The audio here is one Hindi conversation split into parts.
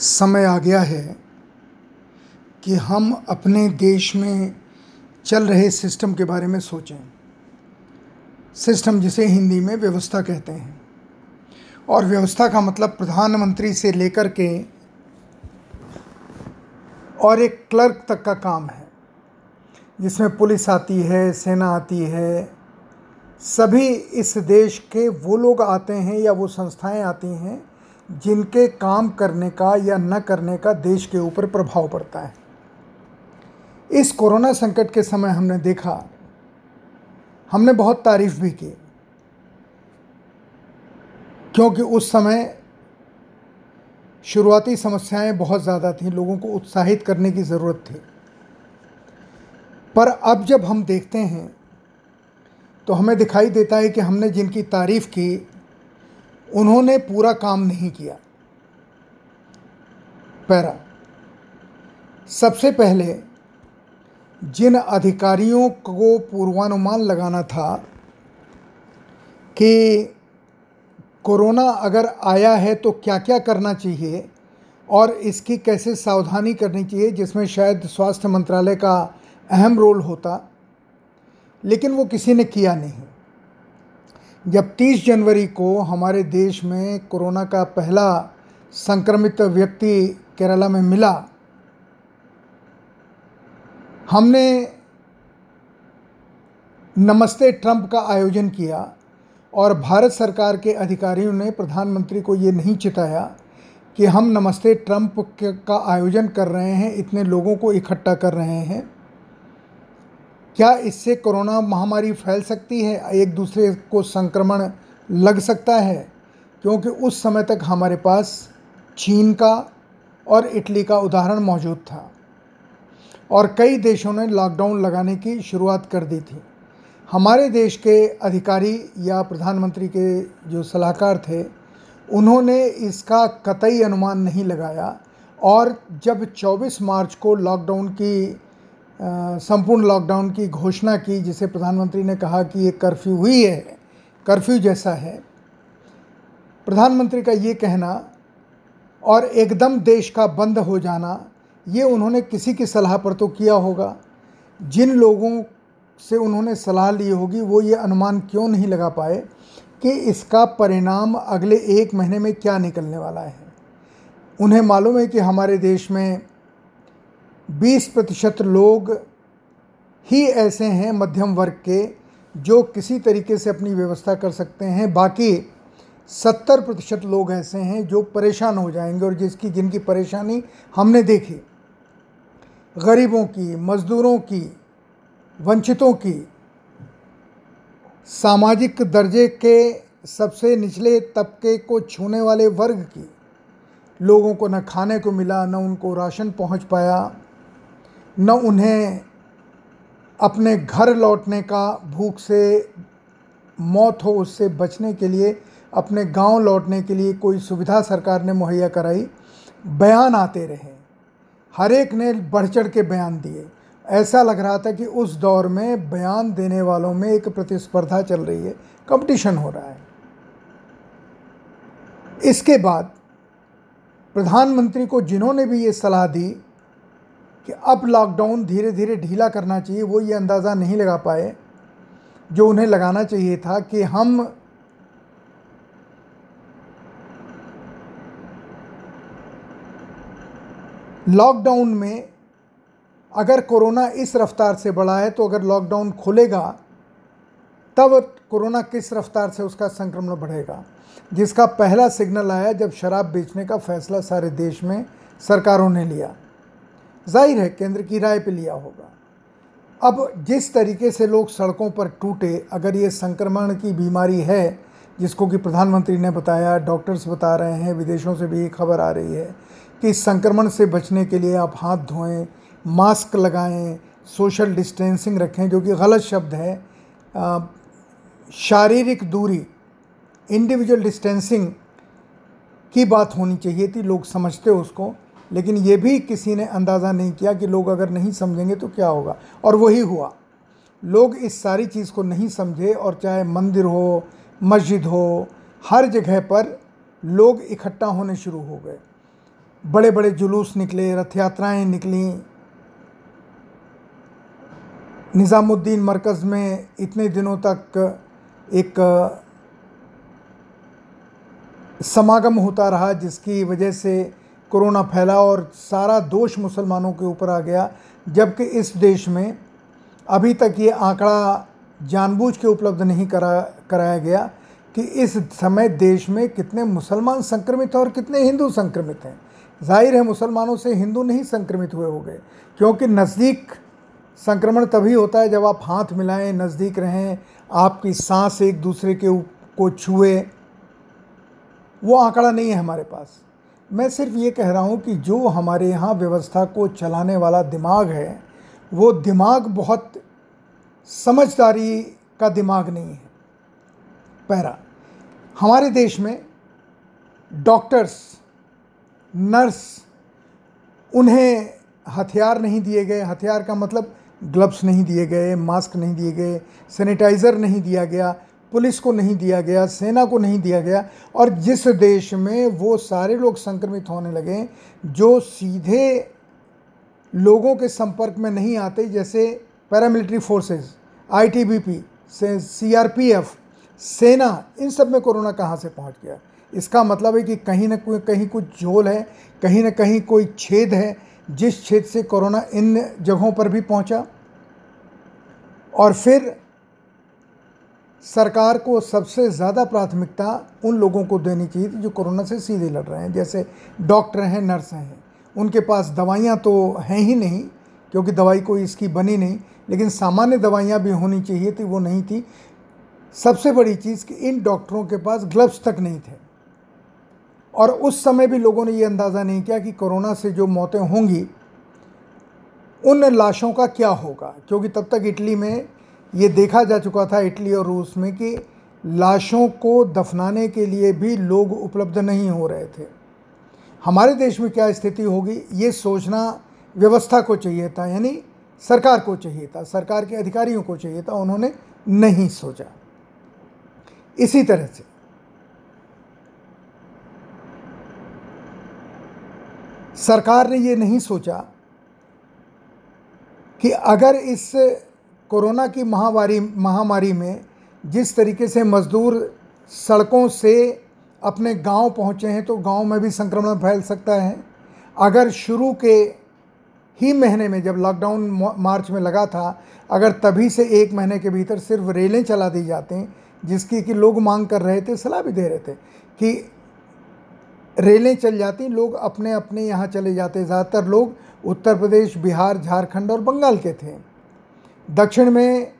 समय आ गया है कि हम अपने देश में चल रहे सिस्टम के बारे में सोचें। सिस्टम जिसे हिंदी में व्यवस्था कहते हैं। और व्यवस्था का मतलब प्रधानमंत्री से लेकर के और एक क्लर्क तक का काम है। जिसमें पुलिस आती है, सेना आती है, सभी इस देश के वो लोग आते हैं या वो संस्थाएँ आती हैं जिनके काम करने का या न करने का देश के ऊपर प्रभाव पड़ता है। इस कोरोना संकट के समय हमने देखा, हमने बहुत तारीफ़ भी की, क्योंकि उस समय शुरुआती समस्याएँ बहुत ज़्यादा थीं, लोगों को उत्साहित करने की ज़रूरत थी। पर अब जब हम देखते हैं तो हमें दिखाई देता है कि हमने जिनकी तारीफ़ की उन्होंने पूरा काम नहीं किया। पैरा। सबसे पहले, जिन अधिकारियों को पूर्वानुमान लगाना था कि कोरोना अगर आया है तो क्या क्या करना चाहिए और इसकी कैसे सावधानी करनी चाहिए, जिसमें शायद स्वास्थ्य मंत्रालय का अहम रोल होता, लेकिन वो किसी ने किया नहीं। जब 30 जनवरी को हमारे देश में कोरोना का पहला संक्रमित व्यक्ति केरला में मिला, हमने नमस्ते ट्रंप का आयोजन किया और भारत सरकार के अधिकारियों ने, प्रधानमंत्री को ये नहीं चिताया कि हम नमस्ते ट्रंप का आयोजन कर रहे हैं, इतने लोगों को इकट्ठा कर रहे हैं। क्या इससे कोरोना महामारी फैल सकती है? एक दूसरे को संक्रमण लग सकता है, क्योंकि उस समय तक हमारे पास चीन का और इटली का उदाहरण मौजूद था और कई देशों ने लॉकडाउन लगाने की शुरुआत कर दी थी। हमारे देश के अधिकारी या प्रधानमंत्री के जो सलाहकार थे, उन्होंने इसका कतई अनुमान नहीं लगाया और जब 24 मार्च को लॉकडाउन की संपूर्ण लॉकडाउन की घोषणा की, जिसे प्रधानमंत्री ने कहा कि ये कर्फ्यू हुई है, कर्फ्यू जैसा है। प्रधानमंत्री का ये कहना, और एकदम देश का बंद हो जाना, ये उन्होंने किसी की सलाह पर तो किया होगा। जिन लोगों से उन्होंने सलाह ली होगी, वो ये अनुमान क्यों नहीं लगा पाए कि इसका परिणाम अगले एक महीने में क्या निकलने वाला है? उन्हें मालूम है कि हमारे देश में 20 प्रतिशत लोग ही ऐसे हैं मध्यम वर्ग के जो किसी तरीके से अपनी व्यवस्था कर सकते हैं। बाकी 70 प्रतिशत लोग ऐसे हैं जो परेशान हो जाएँगे और जिसकी जिनकी परेशानी हमने देखी। गरीबों की, मज़दूरों की, वंचितों की, सामाजिक दर्जे के सबसे निचले तबके को छूने वाले वर्ग की, लोगों को न खाने को मिला, न उनको राशन पहुँच पाया न उन्हें अपने घर लौटने का भूख से, मौत हो उससे बचने के लिए, अपने गाँव लौटने के लिए कोई सुविधा सरकार ने मुहैया कराई। बयान आते रहे। हर एक ने बढ़ चढ़ के बयान दिए। ऐसा लग रहा था कि उस दौर में बयान देने वालों में एक प्रतिस्पर्धा चल रही है। कंपटीशन हो रहा है। इसके बाद प्रधानमंत्री को जिन्होंने भी ये सलाह दी कि अब लॉकडाउन धीरे धीरे ढीला करना चाहिए, वो ये अंदाज़ा नहीं लगा पाए। जो उन्हें लगाना चाहिए था कि हम लॉकडाउन में अगर कोरोना इस रफ्तार से बढ़ा है तो अगर लॉकडाउन खुलेगा, तब कोरोना किस रफ्तार से उसका संक्रमण बढ़ेगा? जिसका पहला सिग्नल आया जब शराब बेचने का फैसला सारे देश में सरकारों ने लिया। ज़ाहिर है केंद्र की राय पे लिया होगा। अब जिस तरीके से लोग सड़कों पर टूटे, अगर ये संक्रमण की बीमारी है, जिसको कि प्रधानमंत्री ने बताया, डॉक्टर्स बता रहे हैं, विदेशों से भी खबर आ रही है कि इस संक्रमण से बचने के लिए आप हाथ धोएँ, मास्क लगाएँ, सोशल डिस्टेंसिंग रखें जो कि गलत शब्द है। शारीरिक दूरी, इंडिविजुअल डिस्टेंसिंग की बात होनी चाहिए थी, लोग समझते उसको। लेकिन ये भी किसी ने अंदाज़ा नहीं किया कि लोग अगर नहीं समझेंगे तो क्या होगा। और वही हुआ। लोग इस सारी चीज़ को नहीं समझे और चाहे मंदिर हो, मस्जिद हो, हर जगह पर लोग इकट्ठा होने शुरू हो गए। बड़े बड़े जुलूस निकले रथ यात्राएँ निकली। निज़ामुद्दीन मरकज़ में इतने दिनों तक एक समागम होता रहा जिसकी वजह से कोरोना फैला और सारा दोष मुसलमानों के ऊपर आ गया, जबकि इस देश में अभी तक ये आंकड़ा जानबूझ के उपलब्ध नहीं करा, कराया गया कि इस समय देश में कितने मुसलमान संक्रमित हैं और कितने हिंदू संक्रमित हैं। ज़ाहिर है मुसलमानों से हिंदू नहीं संक्रमित हुए हो गए क्योंकि नज़दीक संक्रमण तभी होता है जब आप हाथ मिलाएँ, नज़दीक रहें, आपकी सांस एक दूसरे के को छुए। वो आंकड़ा नहीं है हमारे पास। मैं सिर्फ़ ये कह रहा हूँ कि जो हमारे यहाँ व्यवस्था को चलाने वाला दिमाग है, वो दिमाग बहुत समझदारी का दिमाग नहीं है। पहला हमारे देश में डॉक्टर्स, नर्स उन्हें हथियार नहीं दिए गए। हथियार का मतलब ग्लव्स नहीं दिए गए, मास्क नहीं दिए गए, सैनिटाइज़र नहीं दिया गया। पुलिस को नहीं दिया गया, सेना को नहीं दिया गया और जिस देश में वो सारे लोग संक्रमित होने लगे, जो सीधे लोगों के संपर्क में नहीं आते, जैसे पैरामिलिट्री फोर्सेस आईटीबीपी से सीआरपीएफ सेना, इन सब में कोरोना कहाँ से पहुँच गया? इसका मतलब है कि कहीं ना कोई कहीं कुछ झोल है, कहीं ना कहीं कोई छेद है, जिस छेद से कोरोना इन जगहों पर भी पहुँचा। और फिर सरकार को सबसे ज़्यादा प्राथमिकता उन लोगों को देनी चाहिए थी जो कोरोना से सीधे लड़ रहे हैं, जैसे डॉक्टर हैं, नर्स हैं। उनके पास दवाइयाँ तो हैं ही नहीं, क्योंकि दवाई कोई इसकी बनी नहीं, लेकिन सामान्य दवाइयाँ भी होनी चाहिए थी, वो नहीं थी। सबसे बड़ी चीज़ कि इन डॉक्टरों के पास ग्लव्स तक नहीं थे। और उस समय भी लोगों ने ये अंदाज़ा नहीं किया कि कोरोना से जो मौतें होंगी, उन लाशों का क्या होगा, क्योंकि तब तक इटली में ये देखा जा चुका था इटली और रूस में कि लाशों को दफनाने के लिए भी लोग उपलब्ध नहीं हो रहे थे। हमारे देश में क्या स्थिति होगी, ये सोचना व्यवस्था को चाहिए था, यानी सरकार को चाहिए था, सरकार के अधिकारियों को चाहिए था, उन्होंने नहीं सोचा। इसी तरह से सरकार ने ये नहीं सोचा कि अगर इस कोरोना की महामारी महामारी में जिस तरीके से मज़दूर सड़कों से अपने गाँव पहुँचे हैं तो गाँव में भी संक्रमण फैल सकता है। अगर शुरू के ही महीने में, जब लॉकडाउन मार्च में लगा था, अगर तभी से एक महीने के भीतर सिर्फ़ रेलें चला दी जाती, जिसकी कि लोग मांग कर रहे थे, सलाह भी दे रहे थे कि रेलें चल जाती, लोग अपने अपने यहाँ चले जाते। ज़्यादातर लोग उत्तर प्रदेश, बिहार, झारखंड और बंगाल के थे। दक्षिण में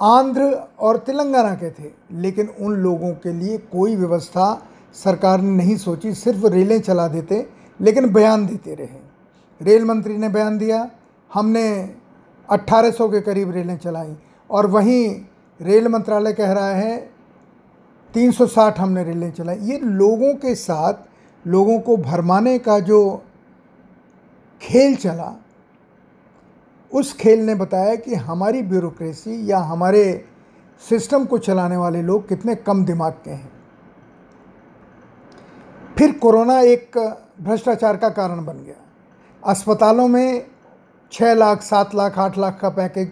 आंध्र और तेलंगाना के थे, लेकिन उन लोगों के लिए कोई व्यवस्था सरकार ने नहीं सोची, सिर्फ़ रेलें चला देते, लेकिन बयान देते रहे। रेल मंत्री ने बयान दिया, हमने 1800 के करीब रेलें चलाई, और वहीं रेल मंत्रालय कह रहा है 360 हमने रेलें चलाई। ये लोगों के साथ, लोगों को भरमाने का जो खेल चला उस खेल ने बताया कि हमारी ब्यूरोक्रेसी या हमारे सिस्टम को चलाने वाले लोग कितने कम दिमाग के हैं। फिर कोरोना एक भ्रष्टाचार का कारण बन गया। अस्पतालों में छः लाख, सात लाख, आठ लाख का पैकेज,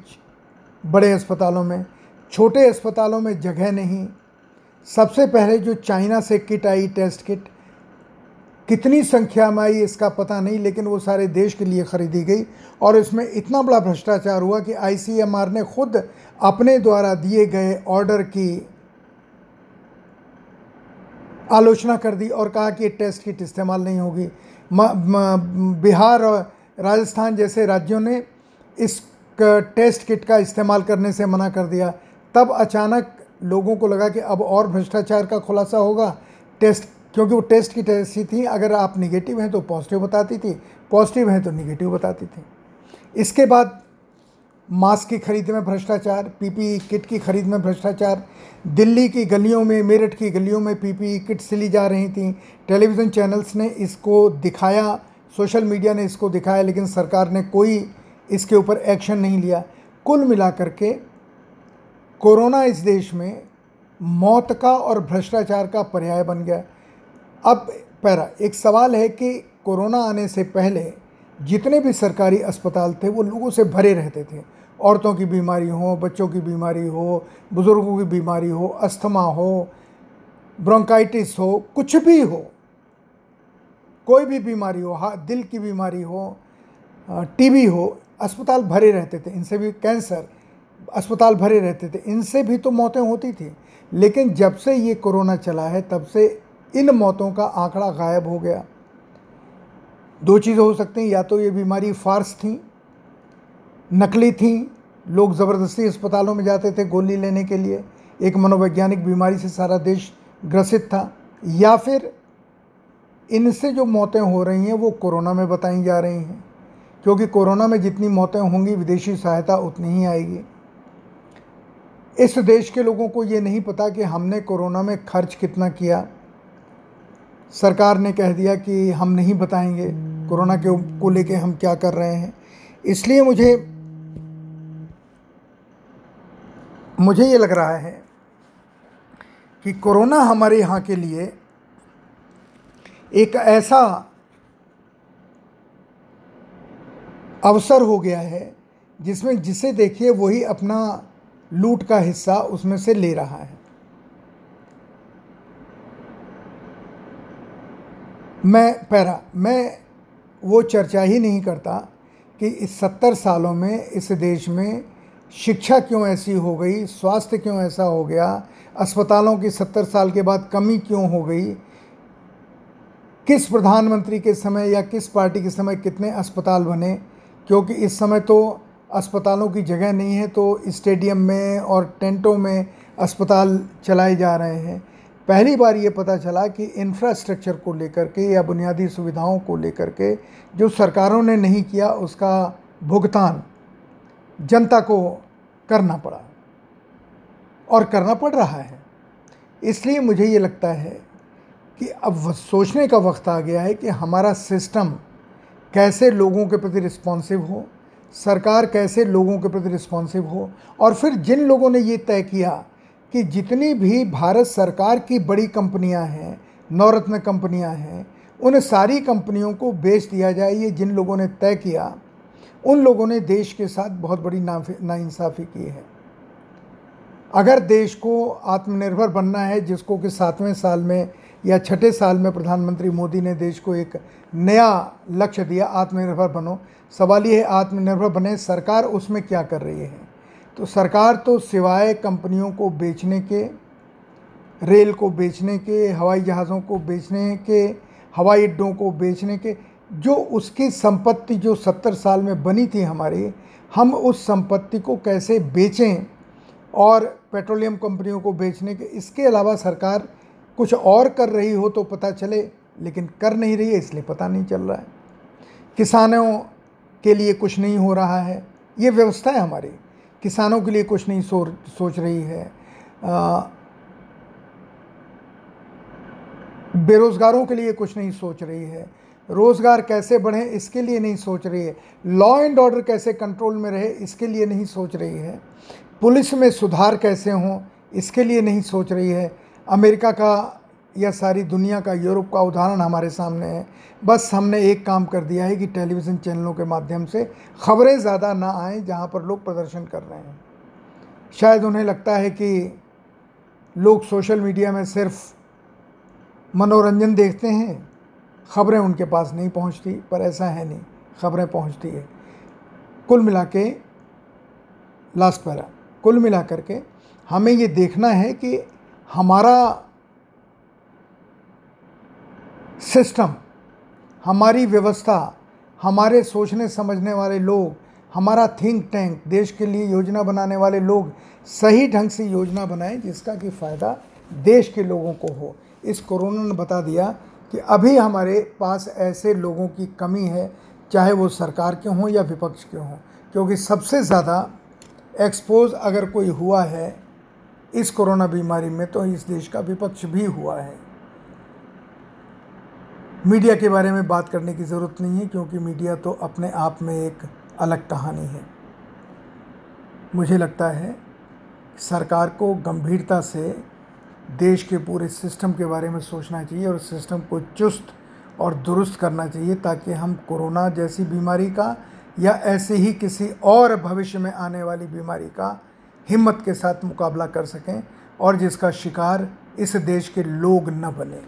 बड़े अस्पतालों में, छोटे अस्पतालों में जगह नहीं। सबसे पहले जो चाइना से किट आई, टेस्ट किट कितनी संख्या में आई इसका पता नहीं, लेकिन वो सारे देश के लिए ख़रीदी गई। और इसमें इतना बड़ा भ्रष्टाचार हुआ कि आईसीएमआर ने खुद अपने द्वारा दिए गए ऑर्डर की आलोचना कर दी और कहा कि टेस्ट किट इस्तेमाल नहीं होगी। बिहार और राजस्थान जैसे राज्यों ने इस टेस्ट किट का इस्तेमाल करने से मना कर दिया। तब अचानक लोगों को लगा कि अब और भ्रष्टाचार का खुलासा होगा। टेस्ट क्योंकि वो टेस्ट की टेस्ट ऐसी थी, अगर आप निगेटिव हैं तो पॉजिटिव बताती थी पॉजिटिव हैं तो निगेटिव बताती थी। इसके बाद मास्क की खरीद में भ्रष्टाचार पीपीई किट की खरीद में भ्रष्टाचार, दिल्ली की गलियों में, मेरठ की गलियों में पीपीई किट सिली जा रही थी। टेलीविज़न चैनल्स ने इसको दिखाया सोशल मीडिया ने इसको दिखाया, लेकिन सरकार ने कोई इसके ऊपर एक्शन नहीं लिया। कुल मिलाकर के कोरोना इस देश में मौत का और भ्रष्टाचार का पर्याय बन गया। अब पैरा, एक सवाल है कि कोरोना आने से पहले जितने भी सरकारी अस्पताल थे, वो लोगों से भरे रहते थे। औरतों की बीमारी हो, बच्चों की बीमारी हो, बुज़ुर्गों की बीमारी हो, अस्थमा हो, ब्रोंकाइटिस हो, कुछ भी हो, कोई भी बीमारी हो हा दिल की बीमारी हो टीबी हो, अस्पताल भरे रहते थे। इनसे भी कैंसर, अस्पताल भरे रहते थे। इनसे भी तो मौतें होती थी। लेकिन जब से ये कोरोना चला है, तब से इन मौतों का आंकड़ा गायब हो गया। दो चीज़ें हो सकती हैं, या तो ये बीमारी फार्स थी, नकली थी, लोग ज़बरदस्ती अस्पतालों में जाते थे गोली लेने के लिए, एक मनोवैज्ञानिक बीमारी से सारा देश ग्रसित था, या फिर इनसे जो मौतें हो रही हैं वो कोरोना में बताई जा रही हैं, क्योंकि कोरोना में जितनी मौतें होंगी, विदेशी सहायता उतनी ही आएगी। इस देश के लोगों को ये नहीं पता कि हमने कोरोना में खर्च कितना किया। सरकार ने कह दिया कि हम नहीं बताएँगे कोरोना के को लेके हम क्या कर रहे हैं। इसलिए मुझे मुझे ये लग रहा है कि कोरोना हमारे यहाँ के लिए एक ऐसा अवसर हो गया है जिसमें जिसे देखिए वही अपना लूट का हिस्सा उसमें से ले रहा है। मैं पैरा, मैं वो चर्चा ही नहीं करता कि इस सत्तर सालों में इस देश में शिक्षा क्यों ऐसी हो गई, स्वास्थ्य क्यों ऐसा हो गया, अस्पतालों की सत्तर साल के बाद कमी क्यों हो गई, किस प्रधानमंत्री के समय या किस पार्टी के समय कितने अस्पताल बने, क्योंकि इस समय तो अस्पतालों की जगह नहीं है तो स्टेडियम में और टेंटों में अस्पताल चलाए जा रहे हैं। पहली बार ये पता चला कि इंफ्रास्ट्रक्चर को लेकर के या बुनियादी सुविधाओं को लेकर के जो सरकारों ने नहीं किया, उसका भुगतान जनता को करना पड़ा और करना पड़ रहा है। इसलिए मुझे ये लगता है कि अब सोचने का वक्त आ गया है कि हमारा सिस्टम कैसे लोगों के प्रति रिस्पॉन्सिव हो, सरकार कैसे लोगों के प्रति रिस्पॉन्सिव हो और फिर जिन लोगों ने ये तय किया कि जितनी भी भारत सरकार की बड़ी कंपनियाँ हैं, नवरत्न कंपनियाँ हैं, उन सारी कंपनियों को बेच दिया जाए, ये जिन लोगों ने तय किया, उन लोगों ने देश के साथ बहुत बड़ी नाइंसाफ़ी की है। अगर देश को आत्मनिर्भर बनना है, जिसको कि सातवें साल में या छठे साल में प्रधानमंत्री मोदी ने देश को एक नया लक्ष्य दिया, आत्मनिर्भर बनो, सवाल ये है, आत्मनिर्भर बने, सरकार उसमें क्या कर रही है? तो सरकार तो सिवाय कंपनियों को बेचने के, रेल को बेचने के, हवाई जहाज़ों को बेचने के, हवाई अड्डों को बेचने के, जो उसकी संपत्ति जो सत्तर साल में बनी थी हमारी, हम उस संपत्ति को कैसे बेचें और पेट्रोलियम कंपनियों को बेचने के, इसके अलावा सरकार कुछ और कर रही हो तो पता चले, लेकिन कर नहीं रही है, इसलिए पता नहीं चल रहा है। किसानों के लिए कुछ नहीं हो रहा है। ये व्यवस्था है हमारी। किसानों के लिए कुछ नहीं सो सोच रही है। बेरोज़गारों के लिए कुछ नहीं सोच रही है। रोज़गार कैसे बढ़े, इसके लिए नहीं सोच रही है। लॉ एंड ऑर्डर कैसे कंट्रोल में रहे, इसके लिए नहीं सोच रही है। पुलिस में सुधार कैसे हों, इसके लिए नहीं सोच रही है। अमेरिका का या सारी दुनिया का, यूरोप का उदाहरण हमारे सामने है। बस हमने एक काम कर दिया है कि टेलीविज़न चैनलों के माध्यम से ख़बरें ज़्यादा ना आएँ जहाँ पर लोग प्रदर्शन कर रहे हैं। शायद उन्हें लगता है कि लोग सोशल मीडिया में सिर्फ़ मनोरंजन देखते हैं, ख़बरें उनके पास नहीं पहुँचती, पर ऐसा है नहीं, ख़बरें पहुँचती है। कुल मिला के लास्ट पैरा कुल मिला करके हमें ये देखना है कि हमारा सिस्टम, हमारी व्यवस्था, हमारे सोचने समझने वाले लोग, हमारा थिंक टैंक देश के लिए योजना बनाने वाले लोग सही ढंग से योजना बनाएँ जिसका कि फ़ायदा देश के लोगों को हो। इस कोरोना ने बता दिया कि अभी हमारे पास ऐसे लोगों की कमी है, चाहे वो सरकार के हों या विपक्ष के हों, क्योंकि सबसे ज़्यादा एक्सपोज अगर कोई हुआ है इस कोरोना बीमारी में तो इस देश का विपक्ष भी हुआ है। मीडिया के बारे में बात करने की ज़रूरत नहीं है, क्योंकि मीडिया तो अपने आप में एक अलग कहानी है। मुझे लगता है सरकार को गंभीरता से देश के पूरे सिस्टम के बारे में सोचना चाहिए और सिस्टम को चुस्त और दुरुस्त करना चाहिए, ताकि हम कोरोना जैसी बीमारी का या ऐसे ही किसी और भविष्य में आने वाली बीमारी का हिम्मत के साथ मुकाबला कर सकें और जिसका शिकार इस देश के लोग न बने।